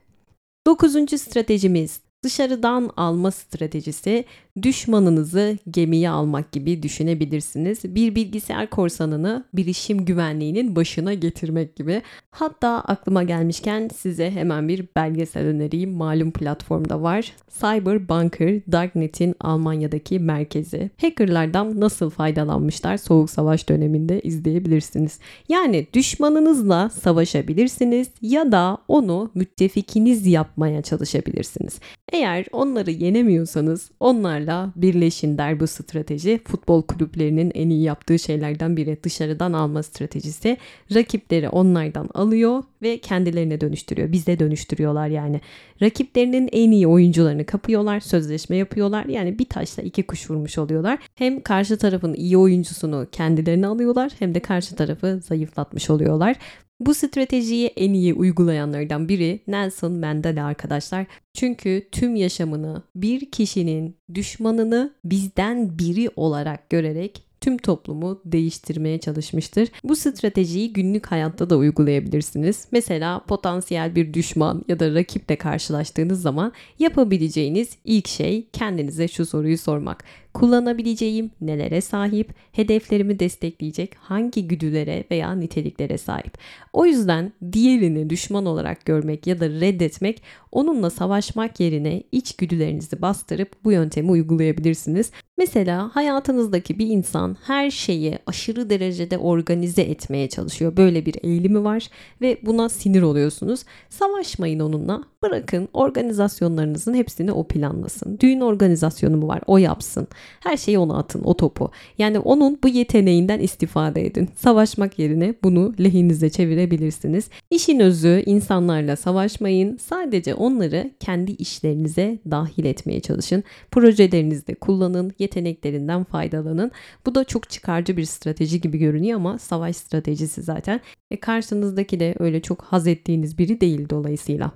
Dokuzuncu stratejimiz dışarıdan alma stratejisi düşmanınızı gemiye almak gibi düşünebilirsiniz. Bir bilgisayar korsanını bilişim güvenliğinin başına getirmek gibi. Hatta aklıma gelmişken size hemen bir belgesel önereyim. Malum platformda var. Cyber Bunker, Darknet'in Almanya'daki merkezi. Hackerlardan nasıl faydalanmışlar Soğuk Savaş döneminde izleyebilirsiniz. Yani düşmanınızla savaşabilirsiniz ya da onu müttefikiniz yapmaya çalışabilirsiniz. Eğer onları yenemiyorsanız onlarla birleşin der bu strateji. Futbol kulüplerinin en iyi yaptığı şeylerden biri dışarıdan alma stratejisi. Rakipleri onlardan alıyor ve kendilerine dönüştürüyor. Bize dönüştürüyorlar yani. Rakiplerinin en iyi oyuncularını kapıyorlar, sözleşme yapıyorlar. Yani bir taşla iki kuş vurmuş oluyorlar. Hem karşı tarafın iyi oyuncusunu kendilerine alıyorlar hem de karşı tarafı zayıflatmış oluyorlar. Bu stratejiyi en iyi uygulayanlardan biri Nelson Mandela arkadaşlar. Çünkü tüm yaşamını bir kişinin düşmanını bizden biri olarak görerek tüm toplumu değiştirmeye çalışmıştır. Bu stratejiyi günlük hayatta da uygulayabilirsiniz. Mesela potansiyel bir düşman ya da rakiple karşılaştığınız zaman yapabileceğiniz ilk şey kendinize şu soruyu sormak kullanabileceğim nelere sahip, hedeflerimi destekleyecek hangi güdülere veya niteliklere sahip. O yüzden diğerini düşman olarak görmek ya da reddetmek onunla savaşmak yerine iç güdülerinizi bastırıp bu yöntemi uygulayabilirsiniz. Mesela hayatınızdaki bir insan her şeyi aşırı derecede organize etmeye çalışıyor. Böyle bir eğilimi var ve buna sinir oluyorsunuz. Savaşmayın onunla. Bırakın organizasyonlarınızın hepsini o planlasın. Düğün organizasyonu mu var? O yapsın. Her şeyi ona atın o topu. Yani onun bu yeteneğinden istifade edin. Savaşmak yerine bunu lehinize çevirebilirsiniz. İşin özü insanlarla savaşmayın. Sadece onları kendi işlerinize dahil etmeye çalışın. Projelerinizde kullanın. Yeteneklerinden faydalanın. Bu da çok çıkarcı bir strateji gibi görünüyor ama savaş stratejisi zaten. E karşınızdaki de öyle çok haz ettiğiniz biri değil dolayısıyla.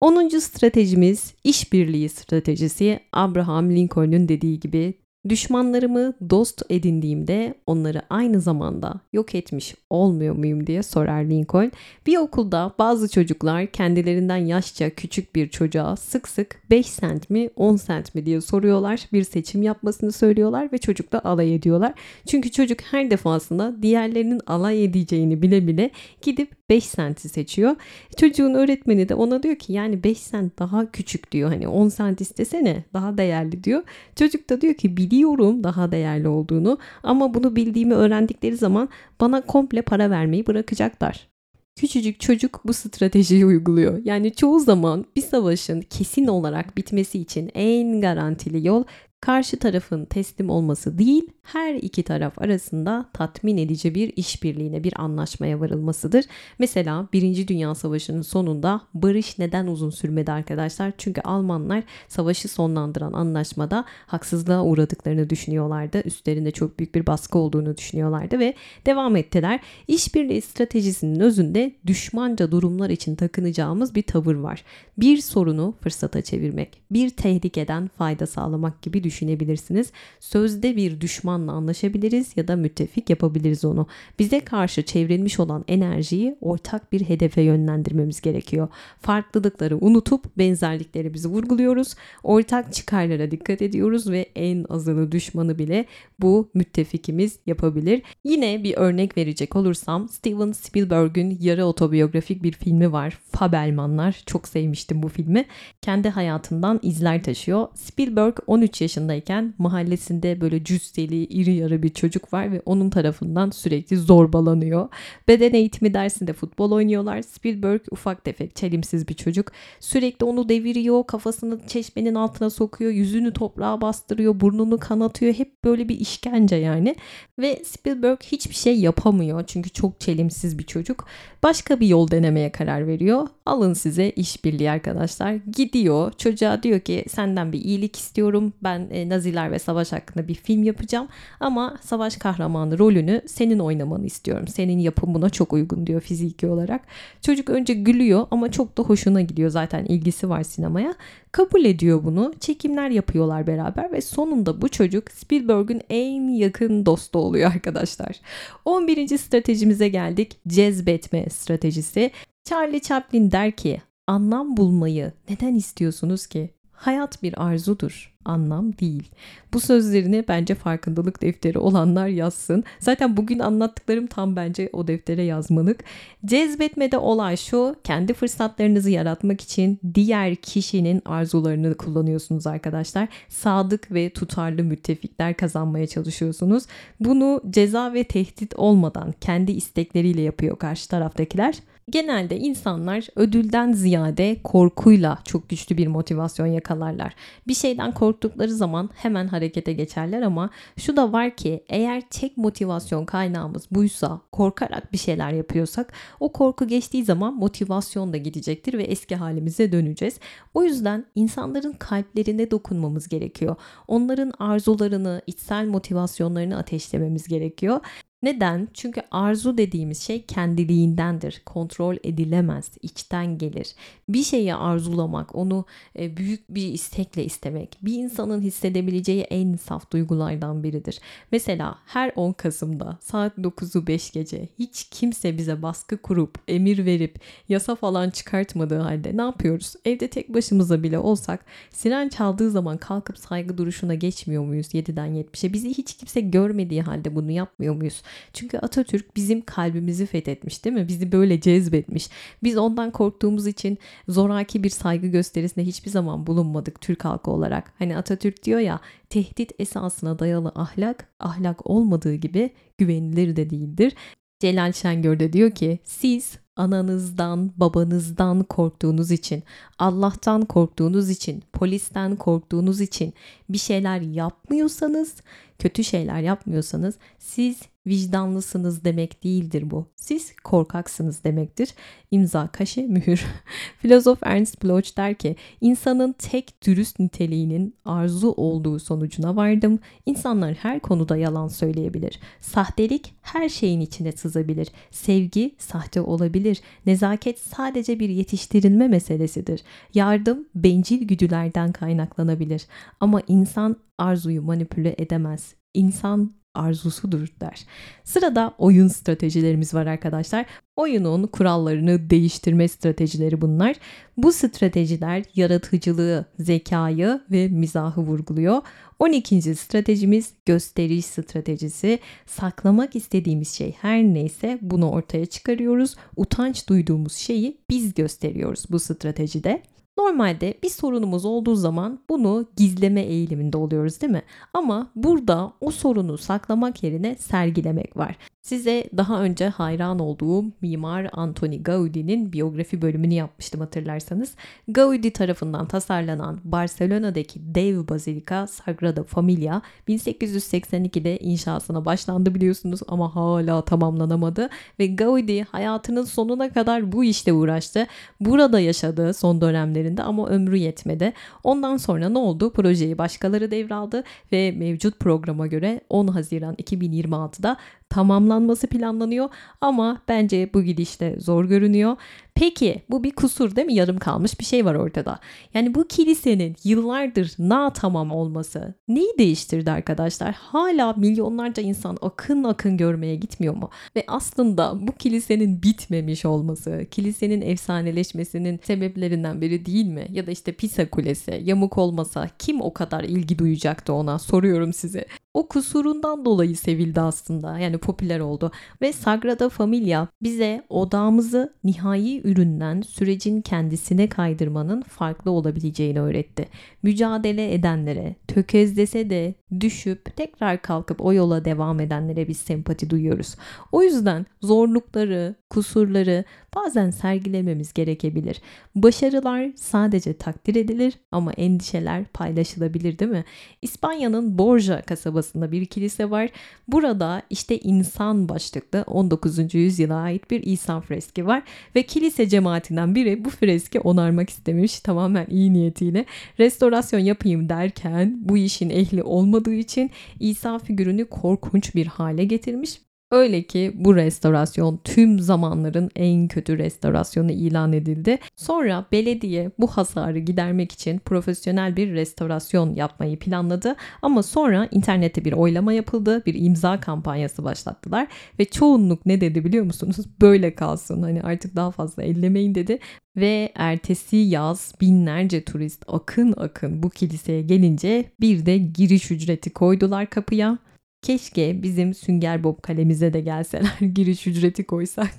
10. stratejimiz işbirliği stratejisi. Abraham Lincoln'un dediği gibi Düşmanlarımı dost edindiğimde onları aynı zamanda yok etmiş olmuyor muyum diye sorar Lincoln. Bir okulda bazı çocuklar kendilerinden yaşça küçük bir çocuğa sık sık 5 sent mi 10 sent mi diye soruyorlar. Bir seçim yapmasını söylüyorlar ve çocukla alay ediyorlar. Çünkü çocuk her defasında diğerlerinin alay edeceğini bile bile gidip 5 senti seçiyor. Çocuğun öğretmeni de ona diyor ki yani 5 sent daha küçük diyor. Hani 10 sent istesene daha değerli diyor. Çocuk da diyor ki biliyorum daha değerli olduğunu ama bunu bildiğimi öğrendikleri zaman bana komple para vermeyi bırakacaklar. Küçücük çocuk bu stratejiyi uyguluyor. Yani çoğu zaman bir savaşın kesin olarak bitmesi için en garantili yol karşı tarafın teslim olması değil, her iki taraf arasında tatmin edici bir işbirliğine, bir anlaşmaya varılmasıdır. Mesela Birinci Dünya Savaşı'nın sonunda barış neden uzun sürmedi arkadaşlar? Çünkü Almanlar savaşı sonlandıran anlaşmada haksızlığa uğradıklarını düşünüyorlardı. Üstlerinde çok büyük bir baskı olduğunu düşünüyorlardı ve devam ettiler. İşbirliği stratejisinin özünde düşmanca durumlar için takınacağımız bir tavır var. Bir sorunu fırsata çevirmek, bir tehlikeden fayda sağlamak gibi düşünebilirsiniz. Sözde bir düşmanla anlaşabiliriz ya da müttefik yapabiliriz onu. Bize karşı çevrilmiş olan enerjiyi ortak bir hedefe yönlendirmemiz gerekiyor. Farklılıkları unutup benzerliklerimizi vurguluyoruz. Ortak çıkarlara dikkat ediyoruz ve en azılı düşmanı bile bu müttefikimiz yapabilir. Yine bir örnek verecek olursam Steven Spielberg'ün yarı otobiyografik bir filmi var. Fabelmanlar. Çok sevmiştim bu filmi. Kendi hayatından izler taşıyor. Spielberg 13 yaşındayken mahallesinde böyle cüsseli, iri yarı bir çocuk var ve onun tarafından sürekli zorbalanıyor. Beden eğitimi dersinde futbol oynuyorlar. Spielberg ufak tefek, çelimsiz bir çocuk. Sürekli onu deviriyor, kafasını çeşmenin altına sokuyor, yüzünü toprağa bastırıyor, burnunu kanatıyor. Hep böyle bir işkence yani. Ve Spielberg hiçbir şey yapamıyor çünkü çok çelimsiz bir çocuk. Başka bir yol denemeye karar veriyor. Alın size işbirliği arkadaşlar. Gidiyor çocuğa diyor ki senden bir iyilik istiyorum. Ben e, Naziler ve savaş hakkında bir film yapacağım. Ama savaş kahramanı rolünü senin oynamanı istiyorum. Senin yapın buna çok uygun diyor fiziki olarak. Çocuk önce gülüyor ama çok da hoşuna gidiyor. Zaten ilgisi var sinemaya. Kabul ediyor bunu. Çekimler yapıyorlar beraber ve sonunda bu çocuk Spielberg'ün en yakın dostu oluyor arkadaşlar. 11. stratejimize geldik. Cezbetme stratejisi. Charlie Chaplin der ki anlam bulmayı neden istiyorsunuz ki? Hayat bir arzudur, anlam değil. Bu sözlerini bence farkındalık defteri olanlar yazsın. Zaten bugün anlattıklarım tam bence o deftere yazmalık. Cezbetmede olay şu, kendi fırsatlarınızı yaratmak için diğer kişinin arzularını kullanıyorsunuz arkadaşlar. Sadık ve tutarlı müttefikler kazanmaya çalışıyorsunuz. Bunu ceza ve tehdit olmadan kendi istekleriyle yapıyor karşı taraftakiler. Genelde insanlar ödülden ziyade korkuyla çok güçlü bir motivasyon yakalarlar. Bir şeyden korktukları zaman hemen harekete geçerler ama şu da var ki eğer tek motivasyon kaynağımız buysa, korkarak bir şeyler yapıyorsak o korku geçtiği zaman motivasyon da gidecektir ve eski halimize döneceğiz. O yüzden insanların kalplerine dokunmamız gerekiyor. Onların arzularını, içsel motivasyonlarını ateşlememiz gerekiyor. Neden? Çünkü arzu dediğimiz şey kendiliğindendir. Kontrol edilemez, içten gelir. Bir şeyi arzulamak, onu e, büyük bir istekle istemek bir insanın hissedebileceği en saf duygulardan biridir. Mesela her 10 Kasım'da saat 9'u 5 gece hiç kimse bize baskı kurup, emir verip, yasa falan çıkartmadığı halde ne yapıyoruz? Evde tek başımıza bile olsak siren çaldığı zaman kalkıp saygı duruşuna geçmiyor muyuz 7'den 70'e? Bizi hiç kimse görmediği halde bunu yapmıyor muyuz? Çünkü Atatürk bizim kalbimizi fethetmiş değil mi? Bizi böyle cezbetmiş. Biz ondan korktuğumuz için zoraki bir saygı gösterisinde hiçbir zaman bulunmadık Türk halkı olarak. Hani Atatürk diyor ya tehdit esasına dayalı ahlak, ahlak olmadığı gibi güvenilir de değildir. Celal Şengör de diyor ki siz ananızdan, babanızdan korktuğunuz için, Allah'tan korktuğunuz için, polisten korktuğunuz için bir şeyler yapmıyorsanız, kötü şeyler yapmıyorsanız siz vicdanlısınız demek değildir bu. Siz korkaksınız demektir. İmza, kaşe, mühür. Filozof Ernst Bloch der ki, insanın tek dürüst niteliğinin arzu olduğu sonucuna vardım. İnsanlar her konuda yalan söyleyebilir. Sahtelik her şeyin içine sızabilir. Sevgi sahte olabilir. Nezaket sadece bir yetiştirilme meselesidir. Yardım bencil güdülerden kaynaklanabilir. Ama insan arzuyu manipüle edemez. İnsan arzusudur der. Sırada oyun stratejilerimiz var arkadaşlar. Oyunun kurallarını değiştirme stratejileri bunlar. Bu stratejiler yaratıcılığı, zekayı ve mizahı vurguluyor. 12. stratejimiz gösteriş stratejisi. Saklamak istediğimiz şey her neyse bunu ortaya çıkarıyoruz. Utanç duyduğumuz şeyi biz gösteriyoruz bu stratejide. Normalde bir sorunumuz olduğu zaman bunu gizleme eğiliminde oluyoruz değil mi? Ama burada o sorunu saklamak yerine sergilemek var. Size daha önce hayran olduğum mimar Antoni Gaudi'nin biyografi bölümünü yapmıştım hatırlarsanız. Gaudi tarafından tasarlanan Barcelona'daki dev bazilika Sagrada Familia 1882'de inşasına başlandı biliyorsunuz ama hala tamamlanamadı ve Gaudi hayatının sonuna kadar bu işte uğraştı. Burada yaşadı son dönemlerinde ama ömrü yetmedi. Ondan sonra ne oldu? Projeyi başkaları devraldı ve mevcut programa göre 10 Haziran 2026'da tamamlanması planlanıyor ama bence bu gidişte zor görünüyor. Peki bu bir kusur değil mi? Yarım kalmış bir şey var ortada. Yani bu kilisenin yıllardır na tamam olması neyi değiştirdi arkadaşlar? Hala milyonlarca insan akın akın görmeye gitmiyor mu? Ve aslında bu kilisenin bitmemiş olması, kilisenin efsaneleşmesinin sebeplerinden biri değil mi? Ya da işte Pisa Kulesi yamuk olmasa kim o kadar ilgi duyacaktı ona? Soruyorum size. O kusurundan dolayı sevildi aslında. Yani popüler oldu. Ve Sagrada Familia bize odağımızı nihai üründen sürecin kendisine kaydırmanın farklı olabileceğini öğretti. Mücadele edenlere, tökezlese de düşüp tekrar kalkıp o yola devam edenlere biz sempati duyuyoruz. O yüzden zorlukları, kusurları bazen sergilememiz gerekebilir. Başarılar sadece takdir edilir ama endişeler paylaşılabilir değil mi? İspanya'nın Borja kasabasında bir kilise var. Burada işte insan başlıklı 19. yüzyıla ait bir İsa freski var ve kilise cemaatinden biri bu freski onarmak istemiş tamamen iyi niyetiyle. Restorasyon yapayım derken bu işin ehli olmadığı için İsa figürünü korkunç bir hale getirmiş Öyle ki bu restorasyon tüm zamanların en kötü restorasyonu ilan edildi. Sonra belediye bu hasarı gidermek için profesyonel bir restorasyon yapmayı planladı. Ama sonra internette bir oylama yapıldı, bir imza kampanyası başlattılar ve çoğunluk ne dedi biliyor musunuz? Böyle kalsın hani artık daha fazla ellemeyin dedi ve ertesi yaz binlerce turist akın akın bu kiliseye gelince bir de giriş ücreti koydular kapıya. Keşke bizim Sünger Bob kalemize de gelseler giriş ücreti koysak.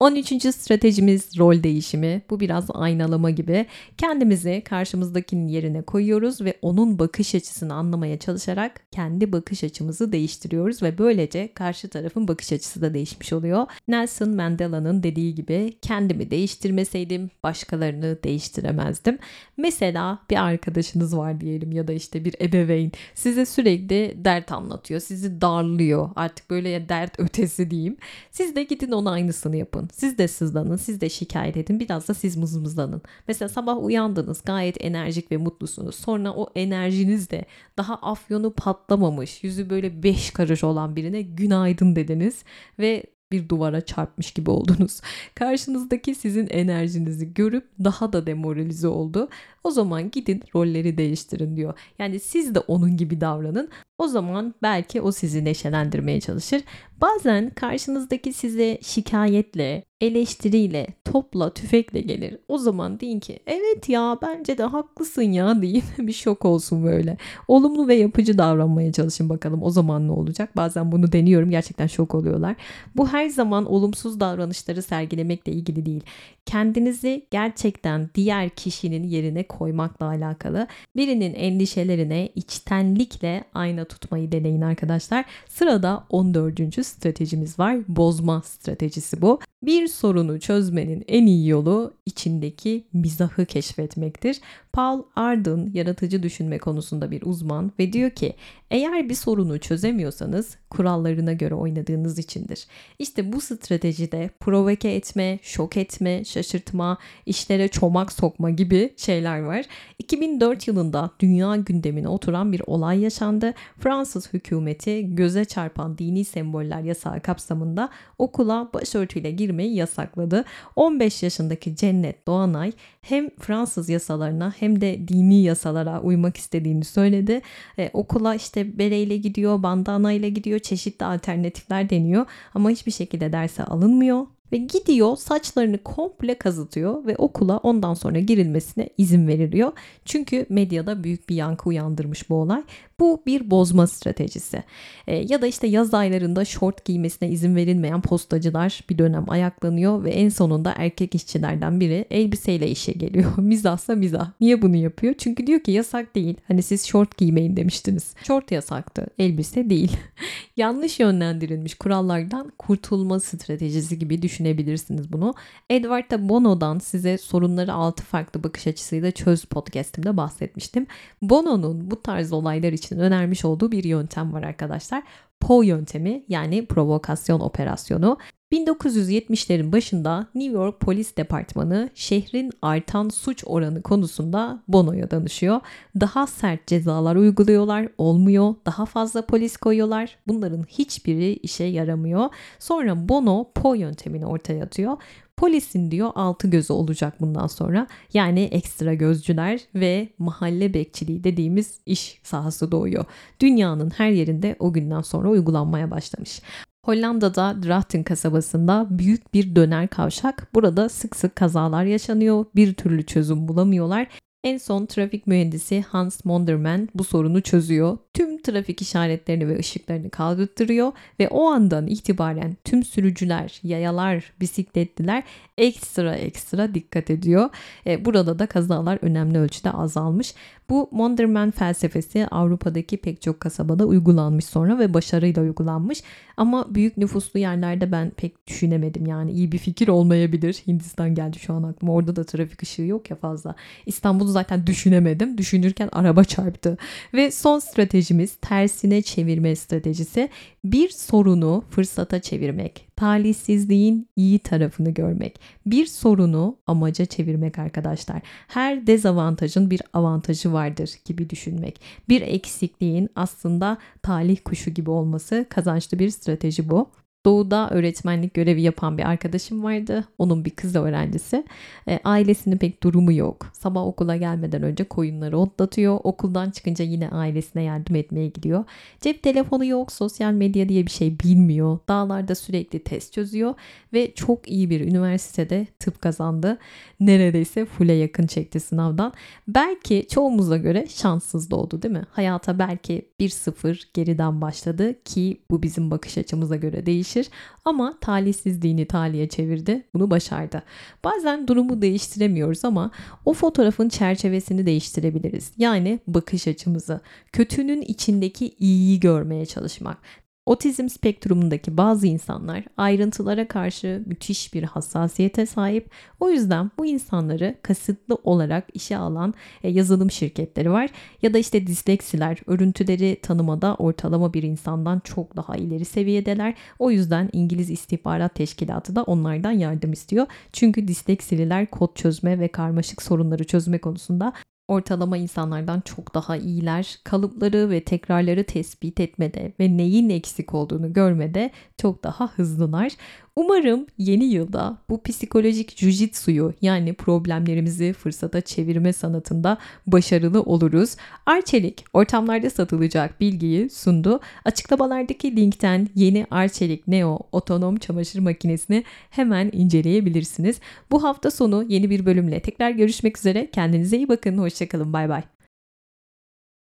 13. stratejimiz rol değişimi. Bu biraz aynalama gibi. Kendimizi karşımızdakinin yerine koyuyoruz ve onun bakış açısını anlamaya çalışarak kendi bakış açımızı değiştiriyoruz ve böylece karşı tarafın bakış açısı da değişmiş oluyor. Nelson Mandela'nın dediği gibi kendimi değiştirmeseydim başkalarını değiştiremezdim. Mesela bir arkadaşınız var diyelim ya da işte bir ebeveyn size sürekli dert anlatıyor, sizi darlıyor. Artık böyle dert ötesi diyeyim. Siz de gidin ona aynısını yapın. Siz de sızlanın, siz de şikayet edin. Biraz da siz mızmızlanın. Mesela sabah uyandınız gayet enerjik ve mutlusunuz. Sonra o enerjinizde daha afyonu patlamamış, yüzü böyle beş karış olan birine günaydın dediniz ve bir duvara çarpmış gibi oldunuz. Karşınızdaki sizin enerjinizi görüp daha da demoralize oldu. O zaman gidin rolleri değiştirin diyor. Yani siz de onun gibi davranın. O zaman belki o sizi neşelendirmeye çalışır. Bazen karşınızdaki size şikayetle, eleştiriyle, topla, tüfekle gelir. O zaman deyin ki evet ya bence de haklısın ya deyin. bir şok olsun böyle. Olumlu ve yapıcı davranmaya çalışın bakalım o zaman ne olacak. Bazen bunu deniyorum gerçekten şok oluyorlar. Bu her zaman olumsuz davranışları sergilemekle ilgili değil. Kendinizi gerçekten diğer kişinin yerine koymakla alakalı. Birinin endişelerine içtenlikle ayna tutmayı deneyin arkadaşlar. Sırada 14. stratejimiz var. Bozma stratejisi bu. Bir sorunu çözmenin en iyi yolu içindeki mizahı keşfetmektir. Paul Arden yaratıcı düşünme konusunda bir uzman ve diyor ki eğer bir sorunu çözemiyorsanız kurallarına göre oynadığınız içindir. İşte bu stratejide provoke etme, şok etme, şaşırtma, işlere çomak sokma gibi şeyler var. 2004 yılında dünya gündemine oturan bir olay yaşandı. Fransız hükümeti göze çarpan dini semboller yasağı kapsamında okula başörtüyle girmeyi yasakladı. 15 yaşındaki Cennet Doğanay hem Fransız yasalarına hem de dini yasalara uymak istediğini söyledi. E, okula işte bereyle gidiyor, bandana ile gidiyor, çeşitli alternatifler deniyor ama hiçbir şekilde derse alınmıyor ve gidiyor saçlarını komple kazıtıyor ve okula ondan sonra girilmesine izin veriliyor. Çünkü medyada büyük bir yankı uyandırmış bu olay. Bu bir bozma stratejisi. E, ya da işte yaz aylarında şort giymesine izin verilmeyen postacılar bir dönem ayaklanıyor ve en sonunda erkek işçilerden biri elbiseyle işe geliyor. Mizahsa mizah. Niye bunu yapıyor? Çünkü diyor ki yasak değil. Hani siz şort giymeyin demiştiniz. Şort yasaktı. Elbise değil. Yanlış yönlendirilmiş kurallardan kurtulma stratejisi gibi düşünebilirsiniz bunu. Edward da Bono'dan size sorunları altı farklı bakış açısıyla çöz podcastimde bahsetmiştim. Bono'nun bu tarz olaylar için önermiş olduğu bir yöntem var arkadaşlar. Poe yöntemi yani provokasyon operasyonu. 1970'lerin başında New York Polis Departmanı şehrin artan suç oranı konusunda Bono'ya danışıyor. Daha sert cezalar uyguluyorlar, olmuyor. Daha fazla polis koyuyorlar. Bunların hiçbiri işe yaramıyor. Sonra Bono Poe yöntemini ortaya atıyor. Polisin diyor altı gözü olacak bundan sonra. Yani ekstra gözcüler ve mahalle bekçiliği dediğimiz iş sahası doğuyor. Dünyanın her yerinde o günden sonra uygulanmaya başlamış. Hollanda'da Drachten kasabasında büyük bir döner kavşak. Burada sık sık kazalar yaşanıyor. Bir türlü çözüm bulamıyorlar. En son trafik mühendisi Hans Monderman bu sorunu çözüyor. Tüm trafik işaretlerini ve ışıklarını kaldırtırıyor ve o andan itibaren tüm sürücüler, yayalar, bisikletliler ekstra ekstra dikkat ediyor. E, burada da kazalar önemli ölçüde azalmış. Bu Monderman felsefesi Avrupa'daki pek çok kasabada uygulanmış sonra ve başarıyla uygulanmış. Ama büyük nüfuslu yerlerde ben pek düşünemedim yani iyi bir fikir olmayabilir. Hindistan geldi şu an aklıma. Orada da trafik ışığı yok ya fazla. İstanbul'u zaten düşünemedim. Düşünürken araba çarptı. Ve son stratejimiz tersine çevirme stratejisi. Bir sorunu fırsata çevirmek talihsizliğin iyi tarafını görmek. Bir sorunu amaca çevirmek arkadaşlar. Her dezavantajın bir avantajı vardır gibi düşünmek. Bir eksikliğin aslında talih kuşu gibi olması kazançlı bir strateji bu. Doğu'da öğretmenlik görevi yapan bir arkadaşım vardı. Onun bir kız öğrencisi. E, ailesinin pek durumu yok. Sabah okula gelmeden önce koyunları otlatıyor. Okuldan çıkınca yine ailesine yardım etmeye gidiyor. Cep telefonu yok, sosyal medya diye bir şey bilmiyor. Dağlarda sürekli test çözüyor ve çok iyi bir üniversitede tıp kazandı. Neredeyse full'e yakın çekti sınavdan. Belki çoğumuza göre şanssız doğdu değil mi? Hayata belki 1-0 geriden başladı ki bu bizim bakış açımıza göre değişir değişir ama talihsizliğini talihe çevirdi. Bunu başardı. Bazen durumu değiştiremiyoruz ama o fotoğrafın çerçevesini değiştirebiliriz. Yani bakış açımızı. Kötünün içindeki iyiyi görmeye çalışmak. Otizm spektrumundaki bazı insanlar ayrıntılara karşı müthiş bir hassasiyete sahip. O yüzden bu insanları kasıtlı olarak işe alan e, yazılım şirketleri var. Ya da işte disleksiler örüntüleri tanımada ortalama bir insandan çok daha ileri seviyedeler. O yüzden İngiliz İstihbarat Teşkilatı da onlardan yardım istiyor. Çünkü disleksililer kod çözme ve karmaşık sorunları çözme konusunda ortalama insanlardan çok daha iyiler. Kalıpları ve tekrarları tespit etmede ve neyin eksik olduğunu görmede çok daha hızlılar. Umarım yeni yılda bu psikolojik jujitsuyu yani problemlerimizi fırsata çevirme sanatında başarılı oluruz. Arçelik ortamlarda satılacak bilgiyi sundu. Açıklamalardaki linkten yeni Arçelik Neo otonom çamaşır makinesini hemen inceleyebilirsiniz. Bu hafta sonu yeni bir bölümle tekrar görüşmek üzere. Kendinize iyi bakın. Hoşçakalın. Bay bay.